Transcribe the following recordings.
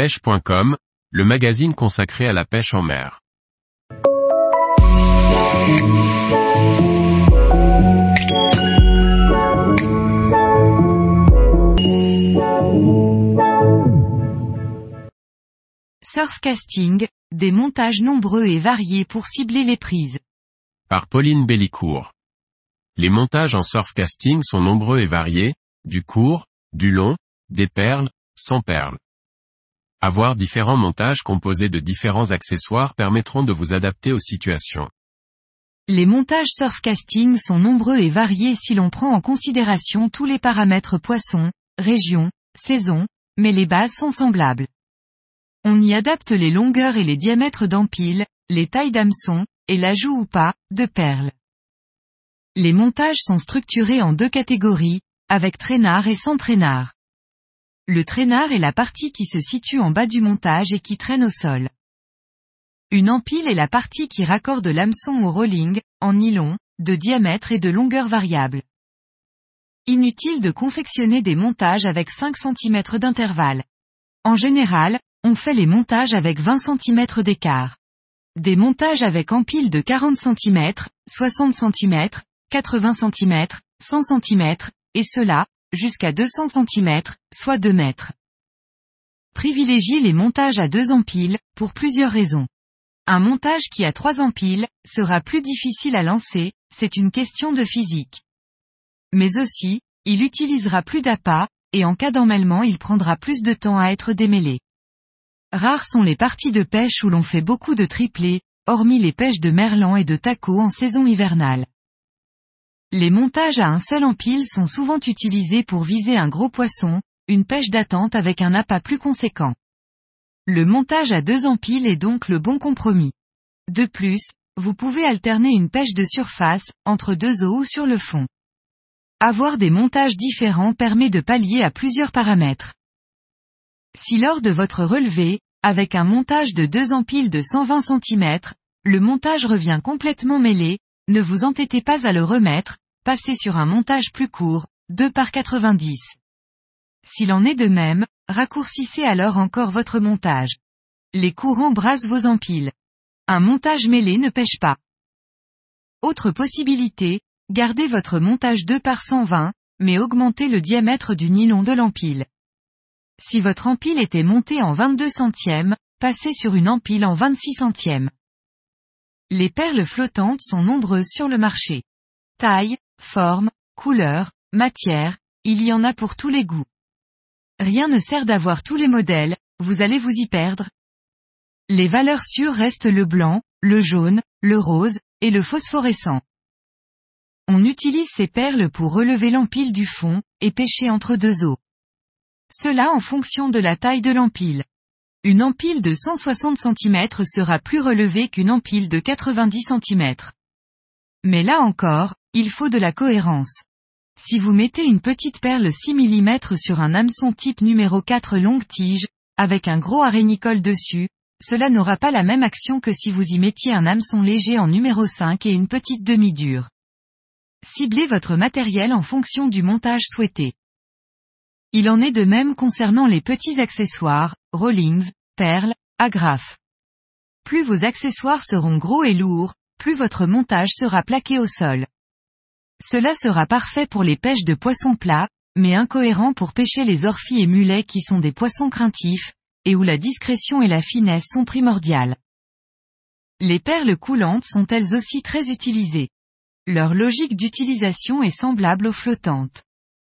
pêche.com, le magazine consacré à la pêche en mer. Surfcasting, des montages nombreux et variés pour cibler les prises. Par Pauline Bellicourt. Les montages en surfcasting sont nombreux et variés, du court, du long, des perles, sans perles. Avoir différents montages composés de différents accessoires permettront de vous adapter aux situations. Les montages surfcasting sont nombreux et variés si l'on prend en considération tous les paramètres poisson, région, saison, mais les bases sont semblables. On y adapte les longueurs et les diamètres d'empile, les tailles d'hameçon, et l'ajout ou pas, de perles. Les montages sont structurés en deux catégories, avec traînard et sans traînard. Le traînard est la partie qui se situe en bas du montage et qui traîne au sol. Une empile est la partie qui raccorde l'hameçon au rolling, en nylon, de diamètre et de longueur variable. Inutile de confectionner des montages avec 5 cm d'intervalle. En général, on fait les montages avec 20 cm d'écart. Des montages avec empile de 40 cm, 60 cm, 80 cm, 100 cm, et cela, jusqu'à 200 cm, soit 2 mètres. Privilégiez les montages à deux empiles, pour plusieurs raisons. Un montage qui a trois empiles, sera plus difficile à lancer, c'est une question de physique. Mais aussi, il utilisera plus d'appât, et en cas d'emmêlement il prendra plus de temps à être démêlé. Rares sont les parties de pêche où l'on fait beaucoup de triplés, hormis les pêches de merlan et de taco en saison hivernale. Les montages à un seul empile sont souvent utilisés pour viser un gros poisson, une pêche d'attente avec un appât plus conséquent. Le montage à deux empiles est donc le bon compromis. De plus, vous pouvez alterner une pêche de surface, entre deux eaux ou sur le fond. Avoir des montages différents permet de pallier à plusieurs paramètres. Si lors de votre relevé, avec un montage de deux empiles de 120 cm, le montage revient complètement mêlé, ne vous entêtez pas à le remettre, passez sur un montage plus court, 2 par 90. S'il en est de même, raccourcissez alors encore votre montage. Les courants brassent vos empiles. Un montage mêlé ne pêche pas. Autre possibilité, gardez votre montage 2 par 120, mais augmentez le diamètre du nylon de l'empile. Si votre empile était monté en 22 centièmes, passez sur une empile en 26 centièmes. Les perles flottantes sont nombreuses sur le marché. Taille, forme, couleur, matière, il y en a pour tous les goûts. Rien ne sert d'avoir tous les modèles, vous allez vous y perdre. Les valeurs sûres restent le blanc, le jaune, le rose, et le phosphorescent. On utilise ces perles pour relever l'empile du fond, et pêcher entre deux eaux. Cela en fonction de la taille de l'empile. Une empile de 160 cm sera plus relevée qu'une empile de 90 cm. Mais là encore, il faut de la cohérence. Si vous mettez une petite perle 6 mm sur un hameçon type numéro 4 longue tige, avec un gros arénicole dessus, cela n'aura pas la même action que si vous y mettiez un hameçon léger en numéro 5 et une petite demi-dure. Ciblez votre matériel en fonction du montage souhaité. Il en est de même concernant les petits accessoires, rollings, perles, agrafes. Plus vos accessoires seront gros et lourds, plus votre montage sera plaqué au sol. Cela sera parfait pour les pêches de poissons plats, mais incohérent pour pêcher les orphies et mulets qui sont des poissons craintifs, et où la discrétion et la finesse sont primordiales. Les perles coulantes sont elles aussi très utilisées. Leur logique d'utilisation est semblable aux flottantes.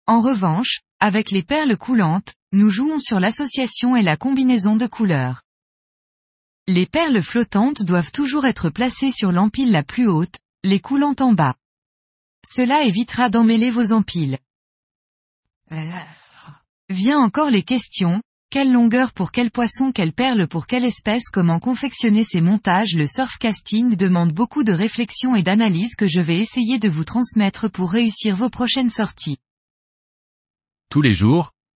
En revanche, avec les perles coulantes, nous jouons sur l'association et la combinaison de couleurs. Les perles flottantes doivent toujours être placées sur l'empile la plus haute, les coulantes en bas. Cela évitera d'emmêler vos empiles. Vient encore les questions, quelle longueur pour quel poisson, quelle perle pour quelle espèce, comment confectionner ces montages, le surfcasting demande beaucoup de réflexion et d'analyse que je vais essayer de vous transmettre pour réussir vos prochaines sorties. Tous les jours,